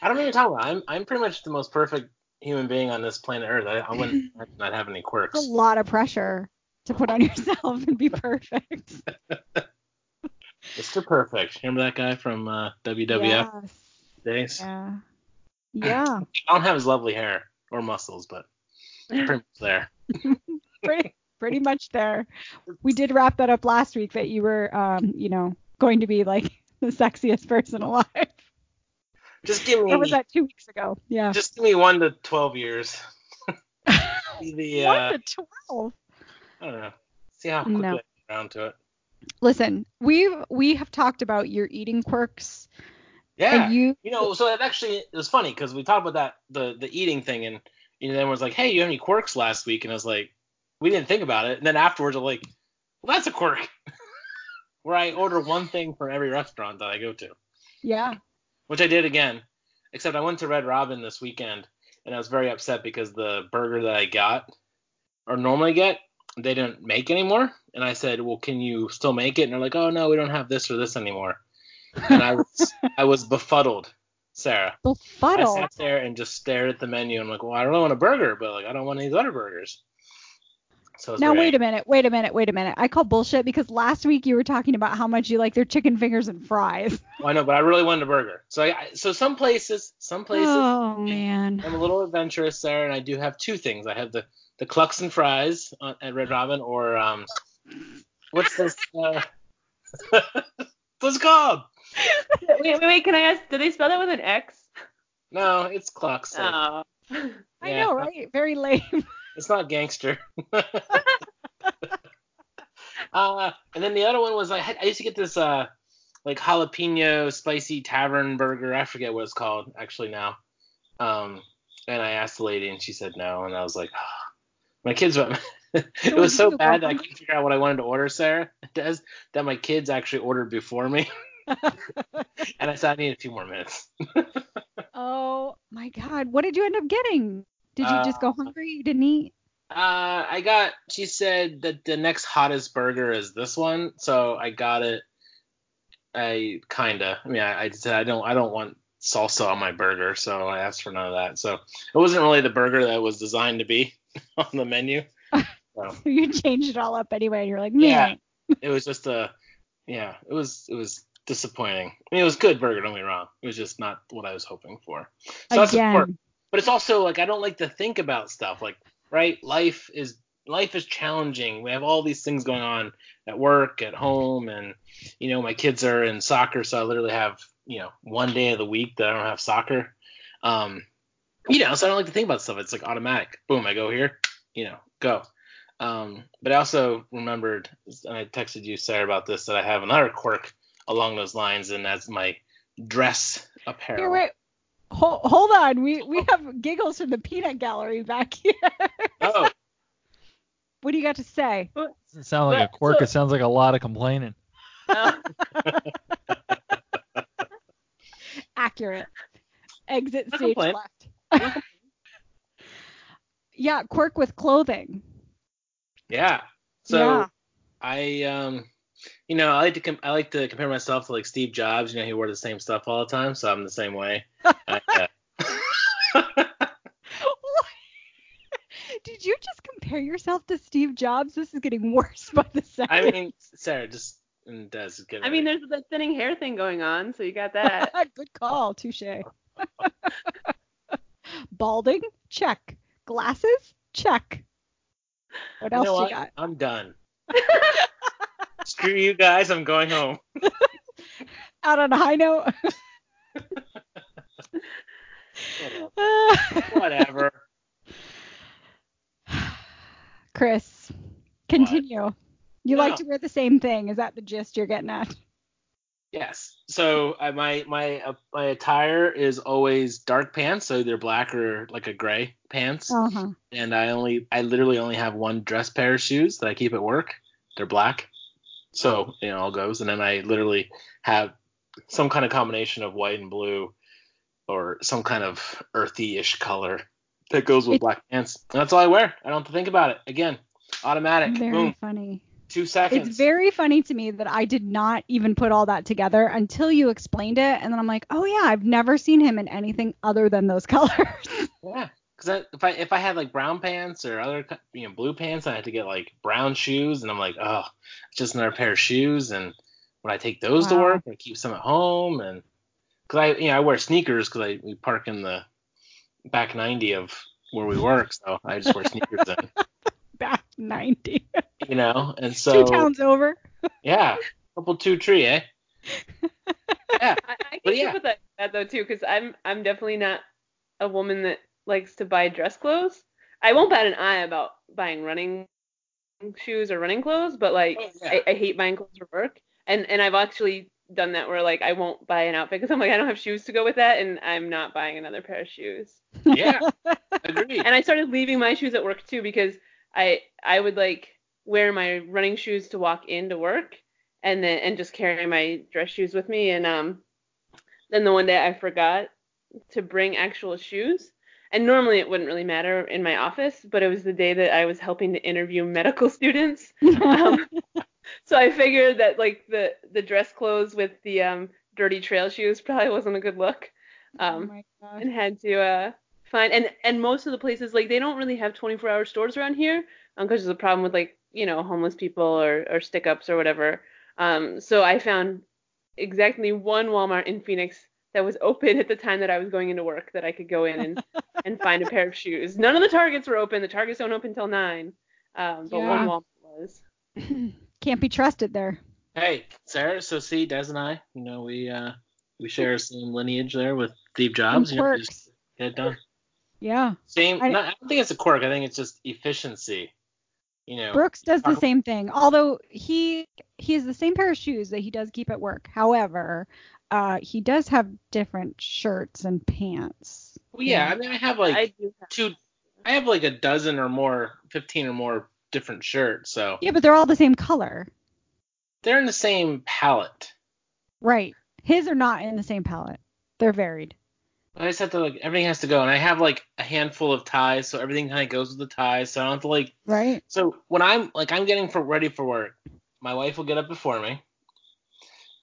[SPEAKER 1] I don't even talk about. I'm I'm pretty much the most perfect human being on this planet Earth. I, I wouldn't [LAUGHS] not have any
[SPEAKER 4] it's
[SPEAKER 1] quirks.
[SPEAKER 4] a lot of pressure to put on [LAUGHS] yourself and be perfect. [LAUGHS]
[SPEAKER 1] Mr. Perfect. Remember that guy from uh, WWF
[SPEAKER 4] Yes.
[SPEAKER 1] days?
[SPEAKER 4] Yeah. Yeah.
[SPEAKER 1] I don't have his lovely hair or muscles, but pretty much there.
[SPEAKER 4] pretty, pretty much there. We did wrap that up last week that you were, um, you know, going to be like the sexiest person alive.
[SPEAKER 1] Just give
[SPEAKER 4] Or was that two weeks ago? Yeah.
[SPEAKER 1] just give me one to twelve years. [LAUGHS] The uh,
[SPEAKER 4] One to twelve.
[SPEAKER 1] I don't know. See how quickly
[SPEAKER 4] No.
[SPEAKER 1] I get around to it.
[SPEAKER 4] Listen, we we have talked about your eating quirks,
[SPEAKER 1] Yeah.
[SPEAKER 4] you.
[SPEAKER 1] You know, so it actually it was funny because we talked about that the the eating thing, and you know, everyone was like, "Hey, you have any quirks last week?" And I was like, "We didn't think about it." And then afterwards, I'm like, "Well, that's a quirk." [LAUGHS] Where I order one thing for every restaurant that I go to,
[SPEAKER 4] Yeah.
[SPEAKER 1] Which I did again. Except I went to Red Robin this weekend, and I was very upset because the burger that I got or normally get they didn't make anymore. And I said, "Well, can you still make it?" And they're like, "Oh no, we don't have this or this anymore." And I was [LAUGHS] I was befuddled, Sarah.
[SPEAKER 4] Befuddled.
[SPEAKER 1] I sat there and just stared at the menu. I'm like, well, I really want a burger, but like, I don't want these other burgers. So
[SPEAKER 4] Now
[SPEAKER 1] very-
[SPEAKER 4] wait a minute, wait a minute, wait a minute. I call bullshit because last week you were talking about how much you like their chicken fingers and fries. [LAUGHS]
[SPEAKER 1] Well, I know, but I really wanted a burger. So I, I- so some places, some places,
[SPEAKER 4] Oh man.
[SPEAKER 1] I'm a little adventurous there, and I do have two things. I have the the clucks and fries on, at Red Robin, or um, what's this? Uh, [LAUGHS] what's it called?
[SPEAKER 5] wait, wait, wait. Can I ask? Do they spell that with an X?
[SPEAKER 1] No, it's clucks. like,
[SPEAKER 5] Oh.
[SPEAKER 4] I know, right? Very lame. [LAUGHS]
[SPEAKER 1] It's not gangster. [LAUGHS] uh, and then the other one was I, had, I used to get this uh like jalapeno spicy tavern burger. I forget what it's called actually now. Um, and I asked the lady and she said no, and I was like, my kids. Went. [LAUGHS] it was so bad that I couldn't figure out what I wanted to order, Sarah. [LAUGHS] Des, that my kids actually ordered before me, and I said I need a few more minutes.
[SPEAKER 4] Oh my god. What did you end up getting? Did you just go
[SPEAKER 1] Uh,
[SPEAKER 4] hungry? You didn't eat?
[SPEAKER 1] Uh, I got. She said that the next hottest burger is this one, so I got it. I kinda. I mean, I, I said I don't. I don't want salsa on my burger, so I asked for none of that. So it wasn't really the burger that was designed to be [LAUGHS] on the menu. [LAUGHS] So
[SPEAKER 4] You changed it all up anyway and you're like,
[SPEAKER 1] Yeah. it was just a, yeah, it was it was disappointing. I mean, it was good burger. Don't get me wrong. It was just not what I was hoping for. So.
[SPEAKER 4] Again,
[SPEAKER 1] But it's also like I don't like to think about stuff like right. Life is life is challenging. We have all these things going on at work, at home, and you know my kids are in soccer, so I literally have you know one day of the week that I don't have soccer. Um, you know, so I don't like to think about stuff. It's like automatic. Boom, I go here. You know, go. Um, but I also remembered, and I texted you, Sarah, about this, that I have another quirk along those lines, and that's my dress apparel.
[SPEAKER 4] Hold, hold on. We we have giggles from the peanut gallery back here.
[SPEAKER 1] Oh, [LAUGHS]
[SPEAKER 4] what do you got to say?
[SPEAKER 3] Doesn't sound like a quirk. it sounds like a lot of complaining.
[SPEAKER 5] Uh, [LAUGHS]
[SPEAKER 4] Accurate. Exit
[SPEAKER 1] No
[SPEAKER 4] stage
[SPEAKER 1] complaint.
[SPEAKER 4] left. [LAUGHS] yeah, quirk with clothing.
[SPEAKER 1] yeah. So
[SPEAKER 4] Yeah.
[SPEAKER 1] I, um, you know, I like to com- I like to compare myself to like Steve Jobs. You know, he wore the same stuff all the time, so I'm the same way. [LAUGHS] I, uh,
[SPEAKER 4] Did you just compare yourself to Steve Jobs? This is getting worse by the second.
[SPEAKER 1] I mean, Sarah, just and Des, get
[SPEAKER 5] I mean, there's the thinning hair thing going on, so you got that. [LAUGHS]
[SPEAKER 4] Good call, touche. [LAUGHS] Balding? Check. Glasses? Check. What
[SPEAKER 1] You
[SPEAKER 4] else
[SPEAKER 1] know
[SPEAKER 4] you
[SPEAKER 1] what?
[SPEAKER 4] got?
[SPEAKER 1] I'm done. Screw you guys. I'm going home.
[SPEAKER 4] Out [LAUGHS] on a high note.
[SPEAKER 1] Whatever. [LAUGHS]
[SPEAKER 4] Chris, continue. You like to wear the same thing. Is that the gist you're getting at?
[SPEAKER 1] Yes. So I, my my uh, my attire is always dark pants, so they're black or like a gray pants.
[SPEAKER 4] Uh-huh.
[SPEAKER 1] And I only I literally only have one dress pair of shoes that I keep at work. They're black. So you know all goes, and then I literally have some kind of combination of white and blue, or some kind of earthy-ish color that goes with
[SPEAKER 4] It-
[SPEAKER 1] black pants. And that's all I wear. I don't have to think about it. Again, automatic.
[SPEAKER 4] Very
[SPEAKER 1] Boom.
[SPEAKER 4] funny.
[SPEAKER 1] Two seconds.
[SPEAKER 4] It's very funny to me that I did not even put all that together until you explained it, and then I'm like, oh yeah, I've never seen him in anything other than those [LAUGHS] colors.
[SPEAKER 1] Yeah, because if I if I had like brown pants or other you know blue pants, I had to get like brown shoes, and I'm like, oh, it's just another pair of shoes. And when I take those to work, I keep some at home, and because I you know I wear sneakers because I we park in the back 90 of where we work, so I just wear sneakers in, [LAUGHS]
[SPEAKER 4] Back 90,
[SPEAKER 1] you know, and [LAUGHS] so
[SPEAKER 4] two towns over.
[SPEAKER 1] yeah, couple two tree, eh? [LAUGHS] Yeah,
[SPEAKER 5] I, I
[SPEAKER 1] But
[SPEAKER 5] can
[SPEAKER 1] yeah.
[SPEAKER 5] with that, that though too, because I'm I'm definitely not a woman that likes to buy dress clothes. I won't bat an eye about buying running shoes or running clothes, but like
[SPEAKER 1] Oh, yeah.
[SPEAKER 5] I, I hate buying clothes for work. And and I've actually done that where like I won't buy an outfit because I'm like I don't have shoes to go with that, and I'm not buying another pair of shoes.
[SPEAKER 1] yeah, [LAUGHS] agreed.
[SPEAKER 5] And I started leaving my shoes at work too because I I would like wear my running shoes to walk into work and then and just carry my dress shoes with me and um then the one day I forgot to bring actual shoes and normally it wouldn't really matter in my office but it was the day that I was helping to interview medical [LAUGHS] students um, [LAUGHS] so I figured that like the the dress clothes with the um dirty trail shoes probably wasn't a good look
[SPEAKER 4] oh
[SPEAKER 5] um
[SPEAKER 4] gosh.
[SPEAKER 5] and had to uh find and and most of the places like they don't really have 24 hour stores around here um because there's a problem with like you know homeless people or or stick ups or whatever um so I found exactly one Walmart in Phoenix that was open at the time that I was going into work that I could go in and [LAUGHS] and find a pair of shoes none of the Targets were open the Targets don't open till nine um but
[SPEAKER 4] Yeah.
[SPEAKER 5] one Walmart was [CLEARS THROAT]
[SPEAKER 4] Can't be trusted there.
[SPEAKER 1] Hey, Sarah. So see, Des and I, you know, we uh we share some lineage there with Steve Jobs.
[SPEAKER 4] Some
[SPEAKER 1] You know, just get it done.
[SPEAKER 4] Yeah.
[SPEAKER 1] Same.
[SPEAKER 4] I-
[SPEAKER 1] not, I don't think it's a quirk. I think it's just efficiency. You know.
[SPEAKER 4] Brooks does the same thing. Although he he has the same pair of shoes that he does keep at work. However, uh, he does have different shirts and pants.
[SPEAKER 1] Well, yeah. I mean, I have like
[SPEAKER 5] I do have
[SPEAKER 1] two. I have like a dozen or more, fifteen or more different shirts. So
[SPEAKER 4] Yeah, but they're all the same color.
[SPEAKER 1] they're in the same palette.
[SPEAKER 4] Right. His are not in the same palette. They're varied.
[SPEAKER 1] I just have to like everything has to go, and I have like a handful of ties, so everything kind of goes with the ties. So I don't have to like
[SPEAKER 4] Right.
[SPEAKER 1] So when I'm like I'm getting for ready for work, my wife will get up before me,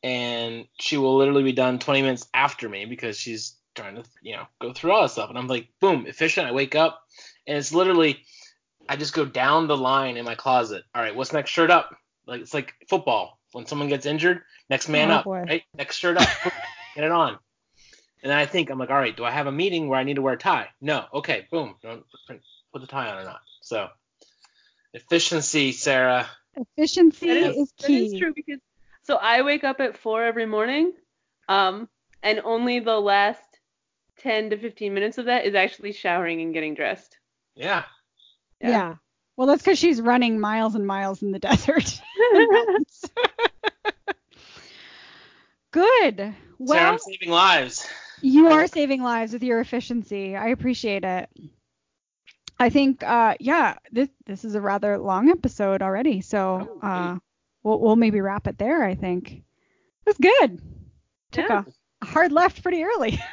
[SPEAKER 1] and she will literally be done 20 minutes after me because she's trying to you know go through all this stuff. And I'm like, boom, efficient. I wake up, and it's literally I just go down the line in my closet. All right, what's next shirt up? Like it's like football. When someone gets injured, next man
[SPEAKER 4] Oh,
[SPEAKER 1] up,
[SPEAKER 4] boy.
[SPEAKER 1] right? Next shirt up, [LAUGHS] get it on. And then I think I'm like, all right, do I have a meeting where I need to wear a tie? No. Okay, boom, don't put the tie on or not. So efficiency, Sarah.
[SPEAKER 4] Efficiency
[SPEAKER 5] That
[SPEAKER 4] is,
[SPEAKER 5] is,
[SPEAKER 4] key.
[SPEAKER 5] is true because so I wake up at four every morning, um, and only the last ten to fifteen minutes of that is actually showering and getting dressed.
[SPEAKER 1] Yeah.
[SPEAKER 4] Yeah.
[SPEAKER 5] Yeah.
[SPEAKER 4] Well, that's because she's running miles and miles in the [LAUGHS] desert. [LAUGHS] Good.
[SPEAKER 1] Well, Sarah,
[SPEAKER 4] Well,
[SPEAKER 1] I'm saving lives.
[SPEAKER 4] you are saving lives with your efficiency. I appreciate it. I think, uh, yeah, this this is a rather long episode already, so
[SPEAKER 1] Oh,
[SPEAKER 4] uh, we'll we'll maybe wrap it there. I think that's good. Took
[SPEAKER 5] Yeah.
[SPEAKER 4] a hard left pretty early. [LAUGHS]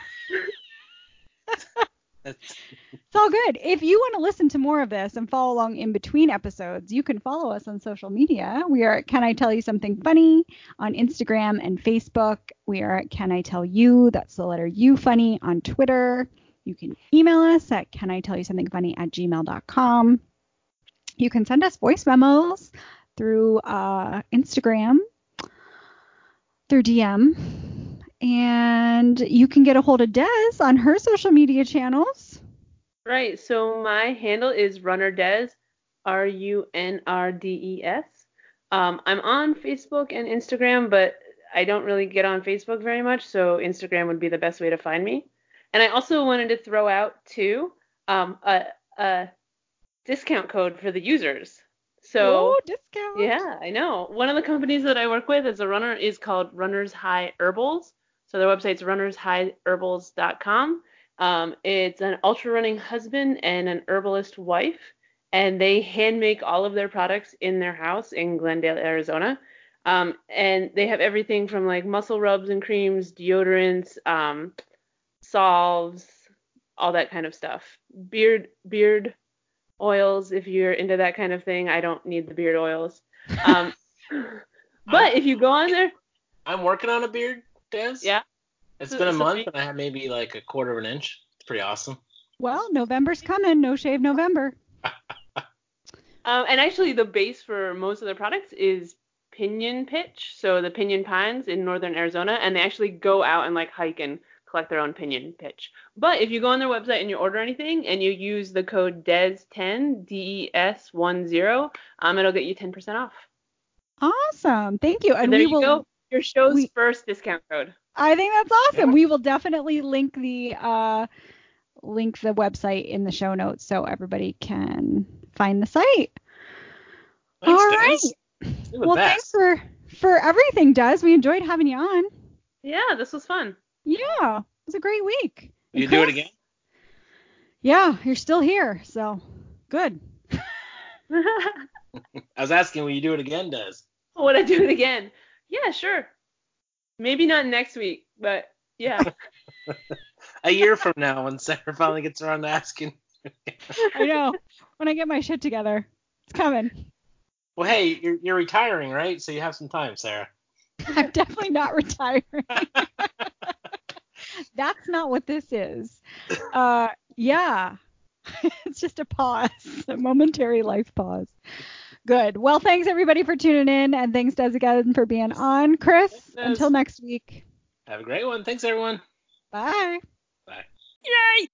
[SPEAKER 4] It's all good. If you want to listen to more of this and follow along in between episodes, you can follow us on social media. We are at Can I Tell You Something Funny on Instagram and Facebook. We are at Can I Tell You, that's the letter U funny on Twitter. You can email us at Can I Tell You Something Funny at gmail.com. You can send us voice memos through uh, Instagram, through DM. And you can get a hold of Des on her social media channels.
[SPEAKER 5] Right. So my handle is Runner Des, R U N R D E S. Um, I'm on Facebook and Instagram, but I don't really get on Facebook very much, so Instagram would be the best way to find me. And I also wanted to throw out too um, a, a discount code for the users. So
[SPEAKER 4] Ooh, discount.
[SPEAKER 5] yeah, I know. One of the companies that I work with as a runner is called Runners High Herbals. So their website's runnershighherbals.com. Um, it's an ultra running husband and an herbalist wife, and they hand make all of their products in their house in Glendale, Arizona. Um, and they have everything from like muscle rubs and creams, deodorants, um, salves, all that kind of stuff. Beard beard oils if you're into that kind of thing. I don't need the beard oils. [LAUGHS] Um, but if you go on there,
[SPEAKER 1] I'm working on a beard, Des.
[SPEAKER 5] yeah.
[SPEAKER 1] It's
[SPEAKER 5] So-
[SPEAKER 1] been a
[SPEAKER 5] so
[SPEAKER 1] month
[SPEAKER 5] we-
[SPEAKER 1] and I have maybe like a quarter of an inch. It's pretty awesome.
[SPEAKER 4] Well, November's coming. No shave November. [LAUGHS]
[SPEAKER 5] Um, and actually, the base for most of their products is Pinion Pitch, so the Pinion Pines in northern Arizona, and they actually go out and like hike and collect their own Pinion Pitch. But if you go on their website and you order anything and you use the code DES10, D-E-S-1-0, um, it'll get you 10% off.
[SPEAKER 4] Awesome. Thank you. And
[SPEAKER 5] there
[SPEAKER 4] we
[SPEAKER 5] you
[SPEAKER 4] will.
[SPEAKER 5] go. Your show's
[SPEAKER 4] we-
[SPEAKER 5] first discount code.
[SPEAKER 4] I think that's awesome.
[SPEAKER 1] Yeah.
[SPEAKER 4] We will definitely link the uh, link the website in the show notes so everybody can find the site.
[SPEAKER 1] Thanks,
[SPEAKER 4] All
[SPEAKER 1] Des.
[SPEAKER 4] right.
[SPEAKER 1] You're the
[SPEAKER 4] Well,
[SPEAKER 1] best.
[SPEAKER 4] thanks for for everything, Des. We enjoyed having you on.
[SPEAKER 5] Yeah, this was fun.
[SPEAKER 4] Yeah, it was a great week.
[SPEAKER 1] You
[SPEAKER 4] And
[SPEAKER 1] do it again?
[SPEAKER 4] Yeah, you're still here, so good. [LAUGHS]
[SPEAKER 1] I was asking, will you do it again, Des?
[SPEAKER 5] Oh, would I do it again? Yeah, sure. Maybe not next week, but yeah. [LAUGHS]
[SPEAKER 1] A year from now, when Sarah finally gets around to asking.
[SPEAKER 4] I know. when I get my shit together, it's coming.
[SPEAKER 1] Well, hey, you're, you're retiring, right? So you have some time, Sarah.
[SPEAKER 4] I'm definitely not retiring. [LAUGHS] [LAUGHS] That's not what this is. Uh, yeah. [LAUGHS] it's just a pause, a momentary life pause. Good. Well, thanks everybody for tuning in, and thanks Des again for being on. Chris,
[SPEAKER 1] Thanks,
[SPEAKER 4] until next week.
[SPEAKER 1] Have a great one. Thanks, everyone.
[SPEAKER 4] Bye.
[SPEAKER 1] Bye.
[SPEAKER 6] Yay!